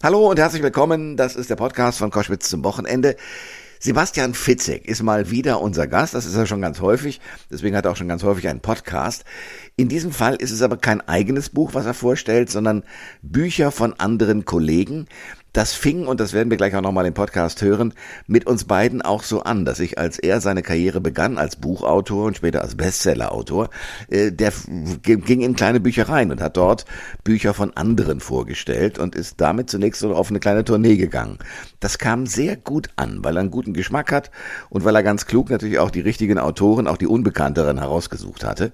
Hallo und herzlich willkommen. Das ist der Podcast von Koschwitz zum Wochenende. Sebastian Fitzek ist mal wieder unser Gast. Das ist er schon ganz häufig. Deswegen hat er auch schon ganz häufig einen Podcast. In diesem Fall ist es aber kein eigenes Buch, was er vorstellt, sondern Bücher von anderen Kollegen. Das fing, und das werden wir gleich auch nochmal im Podcast hören, mit uns beiden auch so an, dass ich, als er seine Karriere begann als Buchautor und später als Bestsellerautor, äh, der ging in kleine Büchereien und hat dort Bücher von anderen vorgestellt und ist damit zunächst auf eine kleine Tournee gegangen. Das kam sehr gut an, weil er einen guten Geschmack hat und weil er ganz klug natürlich auch die richtigen Autoren, auch die unbekannteren herausgesucht hatte.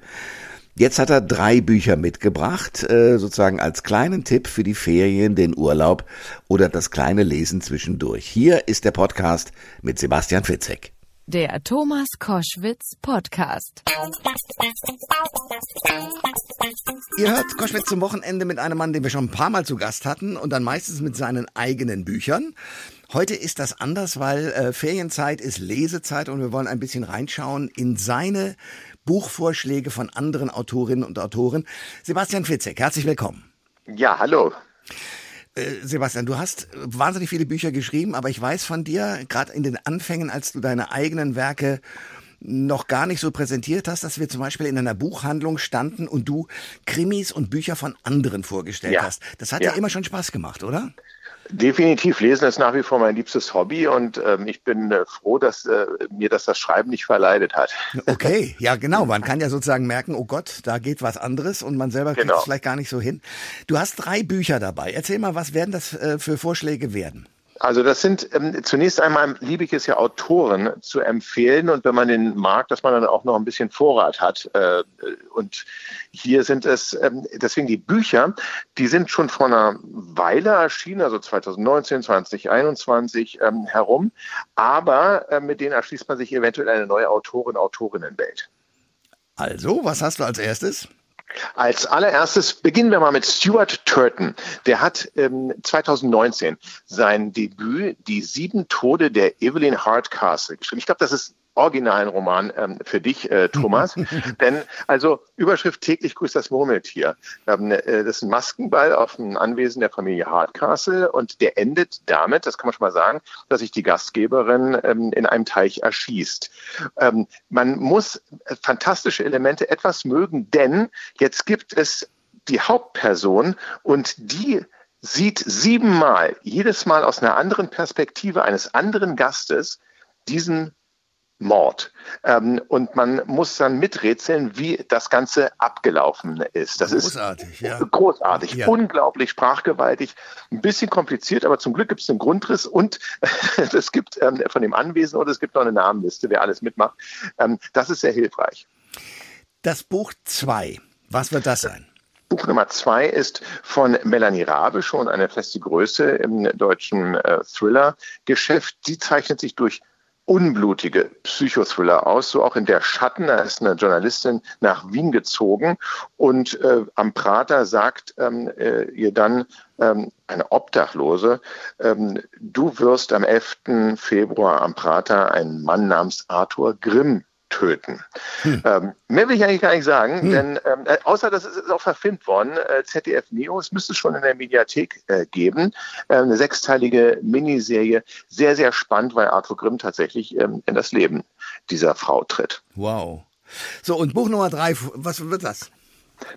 Jetzt hat er drei Bücher mitgebracht, äh, sozusagen als kleinen Tipp für die Ferien, den Urlaub oder das kleine Lesen zwischendurch. Hier ist der Podcast mit Sebastian Fitzek. Der Thomas Koschwitz Podcast. Ihr hört Koschwitz zum Wochenende mit einem Mann, den wir schon ein paar Mal zu Gast hatten und dann meistens mit seinen eigenen Büchern. Heute ist das anders, weil äh, Ferienzeit ist Lesezeit und wir wollen ein bisschen reinschauen in seine Buchvorschläge von anderen Autorinnen und Autoren. Sebastian Fitzek, herzlich willkommen. Ja, hallo. Äh, Sebastian, du hast wahnsinnig viele Bücher geschrieben, aber ich weiß von dir, gerade in den Anfängen, als du deine eigenen Werke noch gar nicht so präsentiert hast, dass wir zum Beispiel in einer Buchhandlung standen und du Krimis und Bücher von anderen vorgestellt ja. hast. Das hat ja. ja immer schon Spaß gemacht, oder? Definitiv, Lesen ist nach wie vor mein liebstes Hobby und ähm, ich bin äh, froh, dass äh, mir das das Schreiben nicht verleidet hat. Okay, ja genau, man kann ja sozusagen merken, oh Gott, da geht was anderes und man selber kriegt genau. es vielleicht gar nicht so hin. Du hast drei Bücher dabei. Erzähl mal, was werden das äh, für Vorschläge werden? Also das sind ähm, zunächst einmal liebe ich es ja Autoren zu empfehlen und wenn man den mag, dass man dann auch noch ein bisschen Vorrat hat. Äh, und hier sind es ähm, deswegen die Bücher, die sind schon vor einer Weile erschienen, also 2019, 2021 ähm, herum, aber äh, mit denen erschließt man sich eventuell eine neue Autorin, Autorinnenwelt. Also, was hast du als erstes? Als allererstes beginnen wir mal mit Stuart Turton. Der hat ähm, 2019 sein Debüt Die sieben Tode der Evelyn Hardcastle geschrieben. Ich glaube, das ist originalen Roman ähm, für dich, äh, Thomas. Denn also Überschrift täglich grüßt das Murmeltier. Ähm, äh, das ist ein Maskenball auf dem Anwesen der Familie Hardcastle und der endet damit, das kann man schon mal sagen, dass sich die Gastgeberin ähm, in einem Teich erschießt. Ähm, man muss fantastische Elemente etwas mögen, denn jetzt gibt es die Hauptperson und die sieht siebenmal, jedes Mal aus einer anderen Perspektive eines anderen Gastes, diesen Mord. Ähm, und man muss dann miträtseln, wie das Ganze abgelaufen ist. Das großartig, ist ja. großartig, ja. unglaublich sprachgewaltig, ein bisschen kompliziert, aber zum Glück gibt es einen Grundriss und es gibt ähm, von dem Anwesen und es gibt noch eine Namenliste, wer alles mitmacht. Ähm, das ist sehr hilfreich. Das Buch 2, was wird das sein? Buch Nummer zwei ist von Melanie Rabe, schon eine feste Größe im deutschen äh, Thriller-Geschäft. Sie zeichnet sich durch unblutige Psychothriller aus, so auch in Der Schatten. Da ist eine Journalistin nach Wien gezogen und äh, am Prater sagt ähm, äh, ihr dann ähm, eine Obdachlose, ähm, du wirst am 11. Februar am Prater einen Mann namens Arthur Grimm töten. Hm. Ähm, mehr will ich eigentlich gar nicht sagen, hm. denn ähm, äh, außer dass es auch verfilmt worden, äh, ZDF Neo, es müsste es schon in der Mediathek äh, geben, äh, eine sechsteilige Miniserie, sehr, sehr spannend, weil Arthur Grimm tatsächlich ähm, in das Leben dieser Frau tritt. Wow. So, und Buch Nummer drei, was wird das?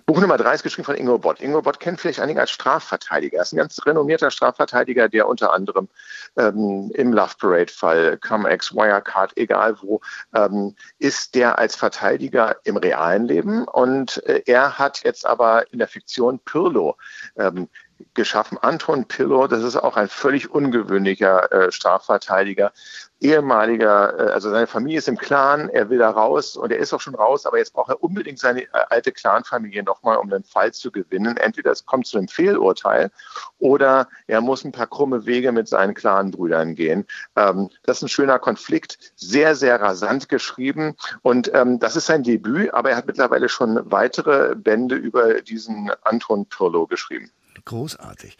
Buch Nummer drei ist geschrieben von Ingo Bott. Ingo Bott kennt vielleicht einige als Strafverteidiger. Er ist ein ganz renommierter Strafverteidiger, der unter anderem ähm, im Love Parade-Fall, Cum-Ex, Wirecard, egal wo, ähm, ist der als Verteidiger im realen Leben. Und äh, er hat jetzt aber in der Fiktion Pirlo ähm, geschaffen. Anton Pillow, das ist auch ein völlig ungewöhnlicher äh, Strafverteidiger, ehemaliger, äh, also seine Familie ist im Clan, er will da raus und er ist auch schon raus, aber jetzt braucht er unbedingt seine äh, alte Clanfamilie nochmal, um den Fall zu gewinnen. Entweder es kommt zu einem Fehlurteil oder er muss ein paar krumme Wege mit seinen Clanbrüdern gehen. Ähm, das ist ein schöner Konflikt, sehr, sehr rasant geschrieben und ähm, das ist sein Debüt, aber er hat mittlerweile schon weitere Bände über diesen Anton Pirlo geschrieben. Großartig.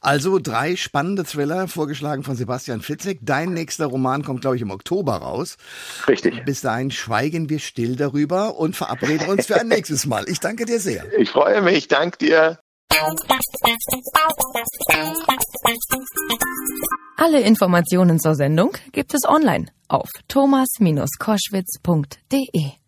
Also drei spannende Thriller, vorgeschlagen von Sebastian Fitzek. Dein nächster Roman kommt, glaube ich, im Oktober raus. Richtig. Bis dahin schweigen wir still darüber und verabreden uns für ein nächstes Mal. Ich danke dir sehr. Ich freue mich. Danke dir. Alle Informationen zur Sendung gibt es online auf thomas-koschwitz.de.